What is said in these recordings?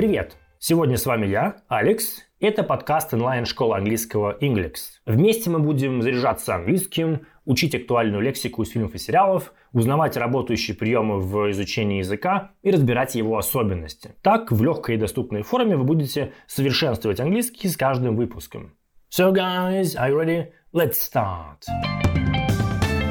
Привет! Сегодня с вами я, Алекс. Это подкаст онлайн-школы английского Inglix. Вместе мы будем заряжаться английским, учить актуальную лексику из фильмов и сериалов, узнавать работающие приемы в изучении языка и разбирать его особенности. Так, в легкой и доступной форме вы будете совершенствовать английский с каждым выпуском. So guys, are you ready? Let's start!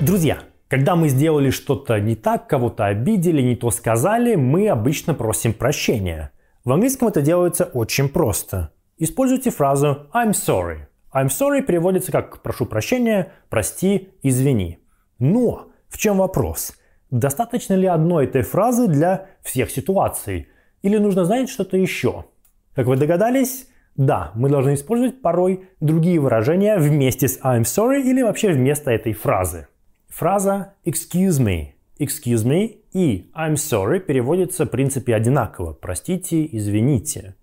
Друзья, когда мы сделали что-то не так, кого-то обидели, не то сказали, мы обычно просим прощения. В английском это делается очень просто. Используйте фразу I'm sorry. I'm sorry переводится как «прошу прощения», «прости», «извини». Но в чем вопрос? Достаточно ли одной этой фразы для всех ситуаций? Или нужно знать что-то еще? Как вы догадались, да, мы должны использовать порой другие выражения вместе с I'm sorry или вообще вместо этой фразы. Фраза excuse me, excuse me и I'm sorry переводится в принципе одинаково. Простите, извините.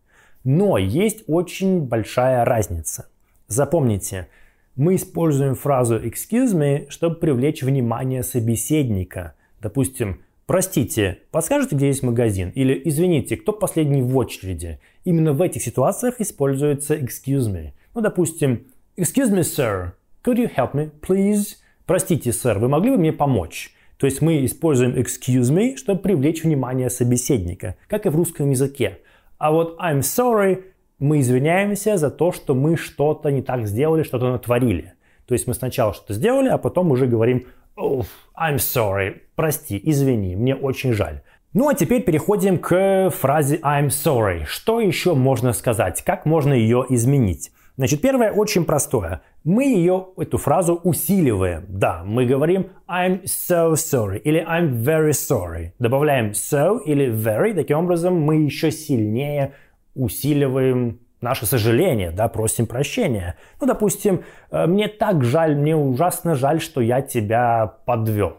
Но есть очень большая разница. Запомните, мы используем фразу excuse me, чтобы привлечь внимание собеседника. Допустим, простите, подскажете, где есть магазин? Или извините, кто последний в очереди? Именно в этих ситуациях используется excuse me. Ну, допустим, excuse me, sir, could you help me, please? Простите, сэр, вы могли бы мне помочь? То есть мы используем excuse me, чтобы привлечь внимание собеседника, как и в русском языке. А вот I'm sorry мы извиняемся за то, что мы что-то не так сделали, что-то натворили. То есть мы сначала что-то сделали, а потом уже говорим oh, I'm sorry, прости, извини, мне очень жаль. Ну а теперь переходим к фразе I'm sorry. Что еще можно сказать? Как можно ее изменить? Значит, первое очень простое. Мы ее, эту фразу усиливаем. Да, мы говорим I'm so sorry или I'm very sorry. Добавляем so или very. Таким образом, мы еще сильнее усиливаем наше сожаление, да, просим прощения. Ну, допустим, «Э, мне так жаль, мне ужасно жаль, что я тебя подвел.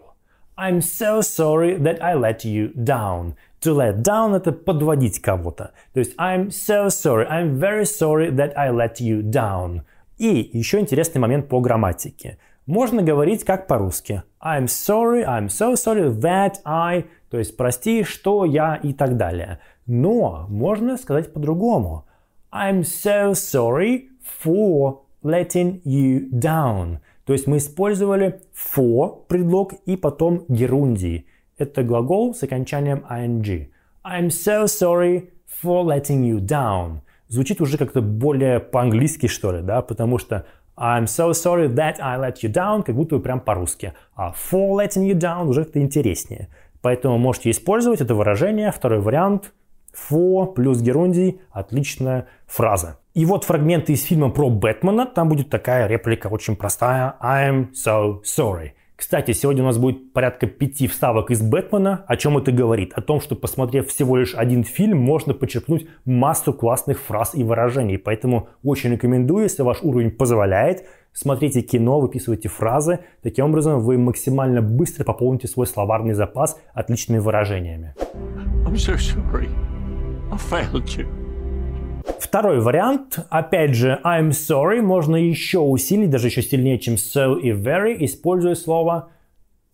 I'm so sorry that I let you down. To let down – это подводить кого-то. То есть I'm so sorry, I'm very sorry that I let you down. И еще интересный момент по грамматике. Можно говорить как по-русски. I'm sorry, I'm so sorry that I, то есть прости, что я и так далее. Но можно сказать по-другому. I'm so sorry for letting you down. То есть мы использовали for предлог и потом герундий. Это глагол с окончанием ing. I'm so sorry for letting you down. Звучит уже как-то более по-английски, что ли, да, потому что I'm so sorry that I let you down, как будто бы прям по-русски. А for letting you down уже как-то интереснее. Поэтому можете использовать это выражение. Второй вариант for плюс герундий – отличная фраза. И вот фрагменты из фильма про Бэтмена. Там будет такая реплика очень простая. I'm so sorry. Кстати, сегодня у нас будет порядка пяти вставок из Бэтмена. О чем это говорит? О том, что посмотрев всего лишь один фильм, можно почерпнуть массу классных фраз и выражений. Поэтому очень рекомендую, если ваш уровень позволяет, смотрите кино, выписывайте фразы. Таким образом, вы максимально быстро пополните свой словарный запас отличными выражениями. I'm so sorry. I failed you. Второй вариант, опять же, I'm sorry, можно еще усилить, даже еще сильнее, чем so и very, используя слово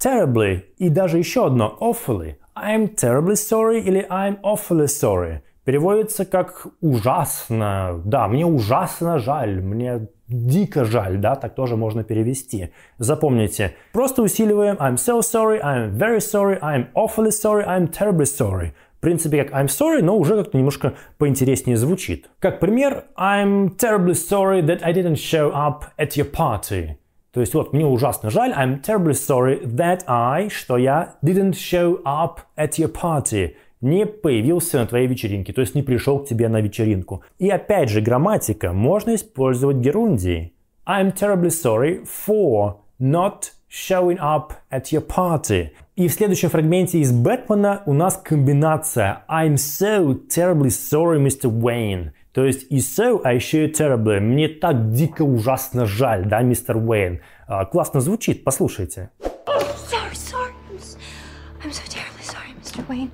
terribly. И даже еще одно, awfully. I'm terribly sorry или I'm awfully sorry. Переводится как ужасно. Да, мне ужасно жаль, мне дико жаль, да, так тоже можно перевести. Запомните, просто усиливаем I'm so sorry, I'm very sorry, I'm awfully sorry, I'm terribly sorry принципе, как I'm sorry, но уже как-то немножко поинтереснее звучит. Как пример, I'm terribly sorry that I didn't show up at your party. То есть вот, мне ужасно жаль, I'm terribly sorry that I, что я didn't show up at your party не появился на твоей вечеринке, то есть не пришел к тебе на вечеринку. И опять же, грамматика. Можно использовать герундии. I'm terribly sorry for not showing up at your party. И в следующем фрагменте из Бэтмена у нас комбинация I'm so terribly sorry, Mr. Wayne. То есть и so, а еще и terribly. Мне так дико ужасно жаль, да, мистер Уэйн. А, классно звучит, послушайте. Sorry, sorry. I'm so terribly sorry, Mr. Wayne.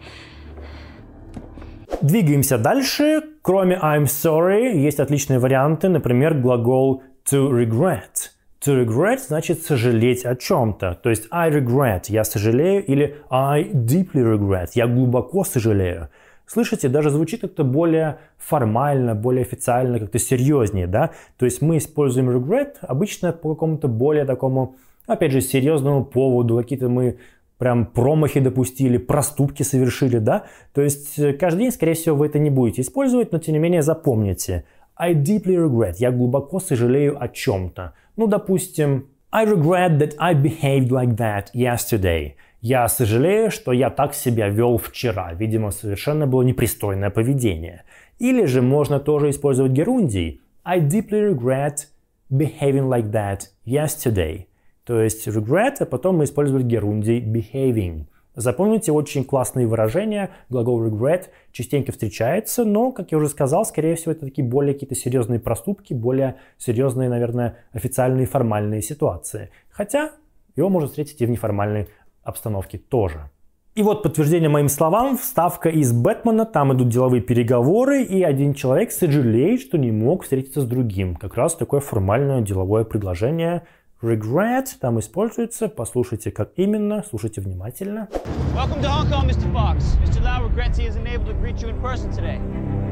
Двигаемся дальше. Кроме I'm sorry, есть отличные варианты. Например, глагол to regret. To regret значит сожалеть о чем-то. То есть I regret, я сожалею, или I deeply regret, я глубоко сожалею. Слышите, даже звучит как-то более формально, более официально, как-то серьезнее, да? То есть мы используем regret обычно по какому-то более такому, опять же, серьезному поводу, какие-то мы прям промахи допустили, проступки совершили, да? То есть э, каждый день, скорее всего, вы это не будете использовать, но тем не менее запомните. I deeply regret. Я глубоко сожалею о чем-то. Ну, допустим, I regret that I behaved like that yesterday. Я сожалею, что я так себя вел вчера. Видимо, совершенно было непристойное поведение. Или же можно тоже использовать герундий. I deeply regret behaving like that yesterday. То есть regret, а потом мы использовали герундий behaving. Запомните очень классные выражения. Глагол regret частенько встречается, но, как я уже сказал, скорее всего, это такие более какие-то серьезные проступки, более серьезные, наверное, официальные формальные ситуации. Хотя его можно встретить и в неформальной обстановке тоже. И вот подтверждение моим словам, вставка из Бэтмена, там идут деловые переговоры, и один человек сожалеет, что не мог встретиться с другим. Как раз такое формальное деловое предложение. Regret там используется, послушайте, как именно, слушайте внимательно. Welcome to Hong Kong, Mr. Fox. Mr. Lau regrets he isn't able to greet you in person today.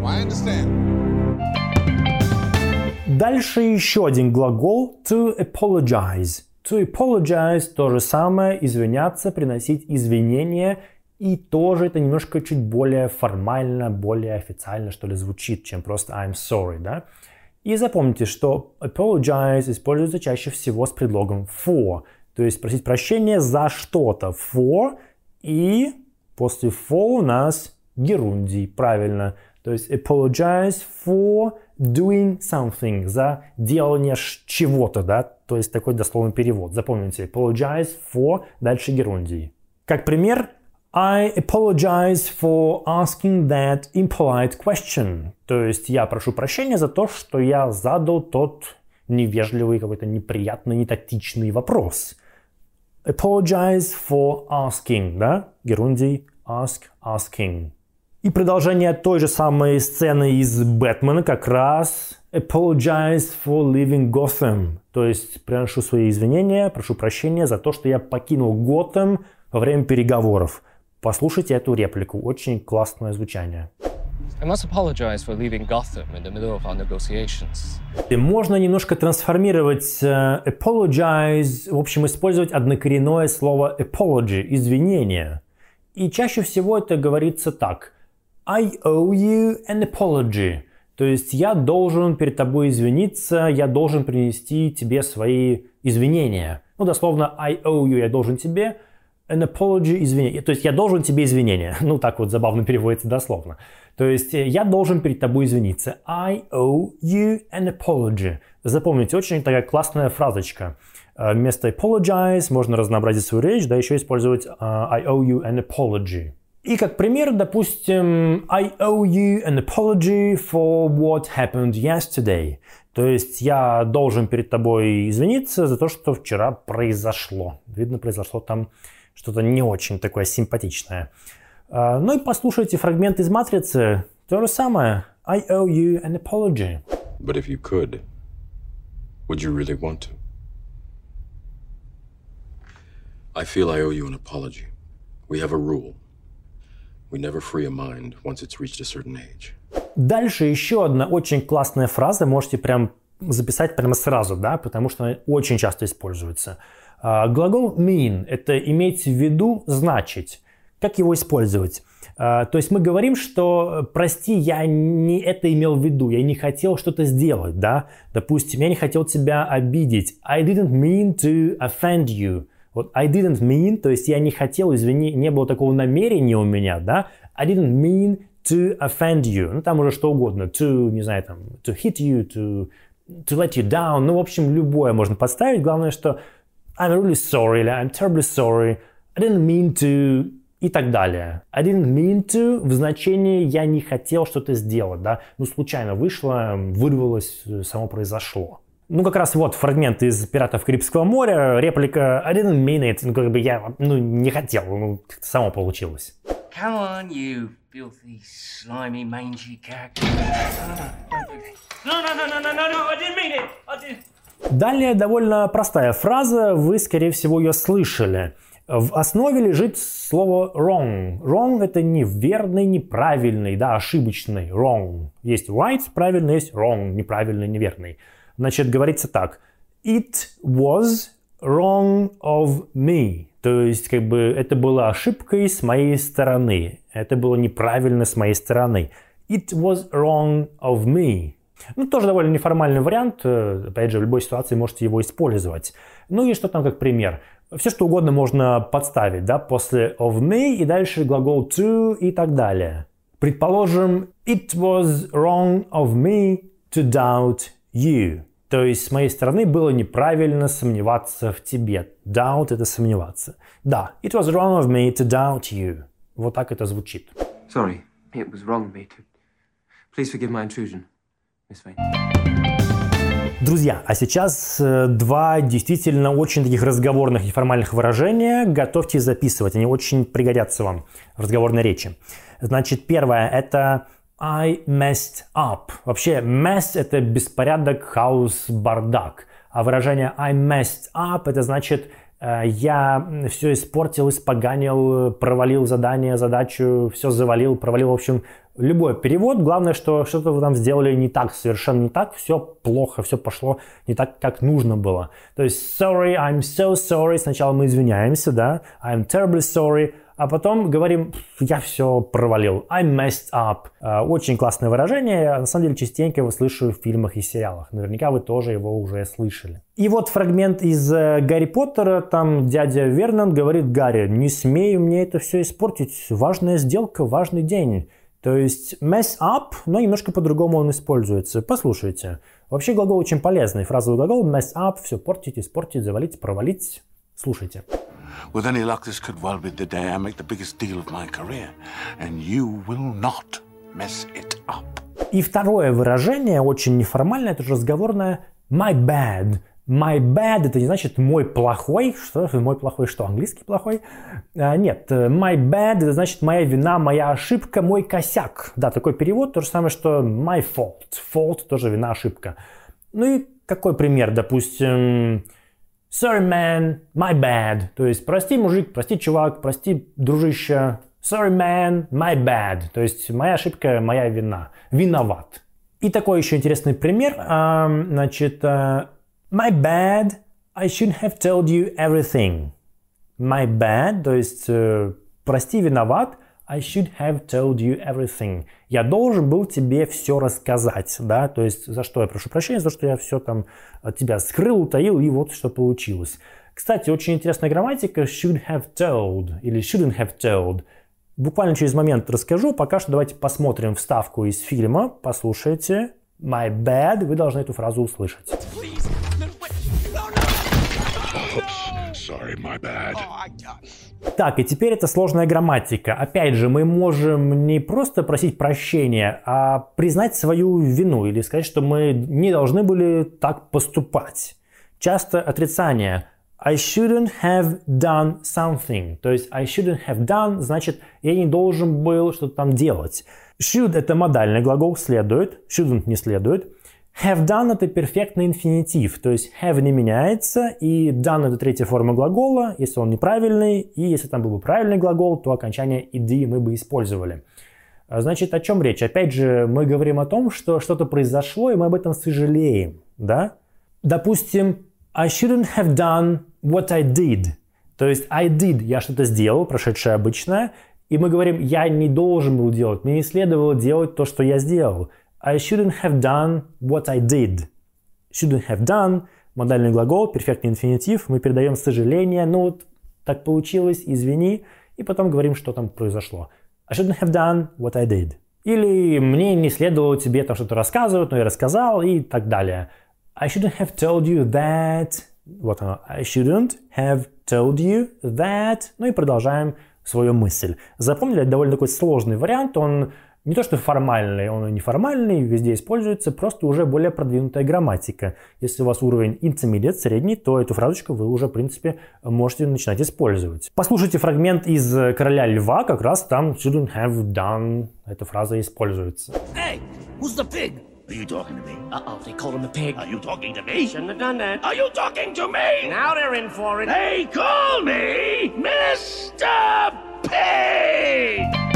I understand. Дальше еще один глагол to apologize. To apologize – то же самое, извиняться, приносить извинения. И тоже это немножко чуть более формально, более официально, что ли, звучит, чем просто I'm sorry, да? И запомните, что apologize используется чаще всего с предлогом for, то есть просить прощения за что-то. For и после for у нас герундий, правильно. То есть apologize for doing something, за делание чего-то, да, то есть такой дословный перевод. Запомните, apologize for, дальше герундий. Как пример, I apologize for asking that impolite question. То есть я прошу прощения за то, что я задал тот невежливый, какой-то неприятный, нетактичный вопрос. Apologize for asking, да? Герундий ask, asking. И продолжение той же самой сцены из Бэтмена как раз Apologize for leaving Gotham. То есть приношу свои извинения, прошу прощения за то, что я покинул Готэм во время переговоров. Послушайте эту реплику. Очень классное звучание. I must apologize for leaving Gotham in the middle of our negotiations. И можно немножко трансформировать uh, apologize, в общем, использовать однокоренное слово apology, извинение. И чаще всего это говорится так – I owe you an apology. То есть я должен перед тобой извиниться, я должен принести тебе свои извинения. Ну, дословно, I owe you, я должен тебе, an apology, извинения. То есть я должен тебе извинения. Ну, так вот забавно переводится дословно. То есть э, я должен перед тобой извиниться. I owe you an apology. Запомните, очень такая классная фразочка. Э, вместо apologize можно разнообразить свою речь, да, еще использовать uh, I owe you an apology. И как пример, допустим, I owe you an apology for what happened yesterday. То есть я должен перед тобой извиниться за то, что вчера произошло. Видно, произошло там что-то не очень такое симпатичное. А, ну и послушайте фрагмент из «Матрицы». То же самое. I owe you an apology. But if you could, would you really want to? I feel I owe you an apology. We have a rule. We never free a mind once it's reached a certain age. Дальше еще одна очень классная фраза, можете прям записать прямо сразу, да, потому что она очень часто используется. А, глагол mean – это иметь в виду, значить. Как его использовать? А, то есть мы говорим, что прости, я не это имел в виду, я не хотел что-то сделать, да. Допустим, я не хотел тебя обидеть. I didn't mean to offend you. Вот I didn't mean, то есть я не хотел, извини, не было такого намерения у меня, да. I didn't mean to offend you. Ну, там уже что угодно. To, не знаю, там, to hit you, to, to let you down. Ну, в общем, любое можно подставить. Главное, что I'm really sorry или I'm terribly sorry. I didn't mean to и так далее. I didn't mean to в значении я не хотел что-то сделать, да. Ну, случайно вышло, вырвалось, само произошло. Ну, как раз вот фрагмент из «Пиратов Карибского моря», реплика «I didn't mean it», ну, как бы я, ну, не хотел, ну, само получилось. Come on, you filthy, slimy, mangy character. No, no, no, no, no, no, no, I didn't mean it. I didn't... Далее довольно простая фраза, вы, скорее всего, ее слышали. В основе лежит слово wrong. Wrong это не верный, неправильный, да, ошибочный. Wrong. Есть right, правильный, есть wrong, неправильный, неверный. Значит, говорится так. It was wrong of me. То есть, как бы, это было ошибкой с моей стороны. Это было неправильно с моей стороны. It was wrong of me. Ну, тоже довольно неформальный вариант. Опять же, в любой ситуации можете его использовать. Ну и что там как пример? Все что угодно можно подставить, да, после of me и дальше глагол to и так далее. Предположим, it was wrong of me to doubt you. То есть с моей стороны было неправильно сомневаться в тебе. Doubt – это сомневаться. Да, it was wrong of me to doubt you. Вот так это звучит. Sorry, it was wrong of me to... Please forgive my intrusion. Друзья, а сейчас э, два действительно очень таких разговорных неформальных выражения. Готовьте записывать, они очень пригодятся вам в разговорной речи. Значит, первое – это I messed up. Вообще, mess – это беспорядок, хаос, бардак. А выражение I messed up – это значит я все испортил, испоганил, провалил задание, задачу, все завалил, провалил. В общем, любой перевод, главное, что что-то вы там сделали не так, совершенно не так, все плохо, все пошло не так, как нужно было. То есть sorry, I'm so sorry, сначала мы извиняемся, да, I'm terribly sorry, а потом говорим, я все провалил, I messed up. А, очень классное выражение, на самом деле частенько его слышу в фильмах и сериалах, наверняка вы тоже его уже слышали. И вот фрагмент из э, Гарри Поттера, там дядя Вернон говорит Гарри, не смей мне это все испортить, важная сделка, важный день. То есть mess up, но немножко по-другому он используется. Послушайте. Вообще глагол очень полезный. Фразовый глагол mess up, все портить, испортить, завалить, провалить. Слушайте. With any luck, this could well be the day I make the biggest deal of my career. And you will not mess it up. И второе выражение, очень неформальное, это же разговорное my bad. My bad это не значит мой плохой. Что мой плохой? Что английский плохой? А, нет, my bad это значит моя вина, моя ошибка, мой косяк. Да, такой перевод то же самое, что my fault. Fault тоже вина, ошибка. Ну и какой пример? Допустим, sorry man, my bad. То есть прости мужик, прости чувак, прости дружище. Sorry man, my bad. То есть моя ошибка, моя вина. Виноват. И такой еще интересный пример. Значит, э, My bad, I shouldn't have told you everything. My bad, то есть э, прости, виноват, I should have told you everything. Я должен был тебе все рассказать, да, то есть за что я прошу прощения, за что я все там от тебя скрыл, утаил, и вот что получилось. Кстати, очень интересная грамматика should have told или shouldn't have told. Буквально через момент расскажу, пока что давайте посмотрим вставку из фильма, послушайте. My bad, вы должны эту фразу услышать. Sorry, my bad. Так, и теперь это сложная грамматика. Опять же, мы можем не просто просить прощения, а признать свою вину или сказать, что мы не должны были так поступать. Часто отрицание. I shouldn't have done something. То есть I shouldn't have done значит я не должен был что-то там делать. Should это модальный глагол, следует. Shouldn't не следует. Have done это перфектный инфинитив, то есть have не меняется, и done это третья форма глагола, если он неправильный, и если там был бы правильный глагол, то окончание ed мы бы использовали. А, значит, о чем речь? Опять же, мы говорим о том, что что-то произошло, и мы об этом сожалеем, да? Допустим, I shouldn't have done what I did. То есть I did, я что-то сделал, прошедшее обычное, и мы говорим, я не должен был делать, мне не следовало делать то, что я сделал. I shouldn't have done what I did. Shouldn't have done, модальный глагол, перфектный инфинитив, мы передаем сожаление, ну вот так получилось, извини, и потом говорим, что там произошло. I shouldn't have done what I did. Или мне не следовало тебе там что-то рассказывать, но я рассказал и так далее. I shouldn't have told you that. Вот оно. I shouldn't have told you that. Ну и продолжаем свою мысль. Запомнили, это довольно такой сложный вариант. Он не то что формальный, он и неформальный, везде используется, просто уже более продвинутая грамматика. Если у вас уровень intermediate, средний, то эту фразочку вы уже, в принципе, можете начинать использовать. Послушайте фрагмент из «Короля льва», как раз там shouldn't have done, эта фраза используется. Hey, who's the pig? Are you talking to me? Uh-oh, they called him a pig. Are you talking to me? Shouldn't have done that. Are you talking to me? Now they're in for it. They call me Mr. Pig!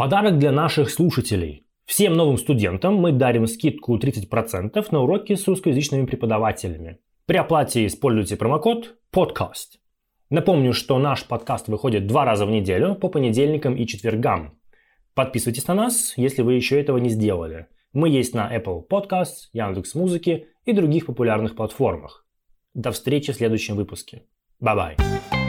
Подарок для наших слушателей. Всем новым студентам мы дарим скидку 30% на уроки с русскоязычными преподавателями. При оплате используйте промокод PODCAST. Напомню, что наш подкаст выходит два раза в неделю по понедельникам и четвергам. Подписывайтесь на нас, если вы еще этого не сделали. Мы есть на Apple Podcasts, Яндекс.Музыке и других популярных платформах. До встречи в следующем выпуске. Bye-bye.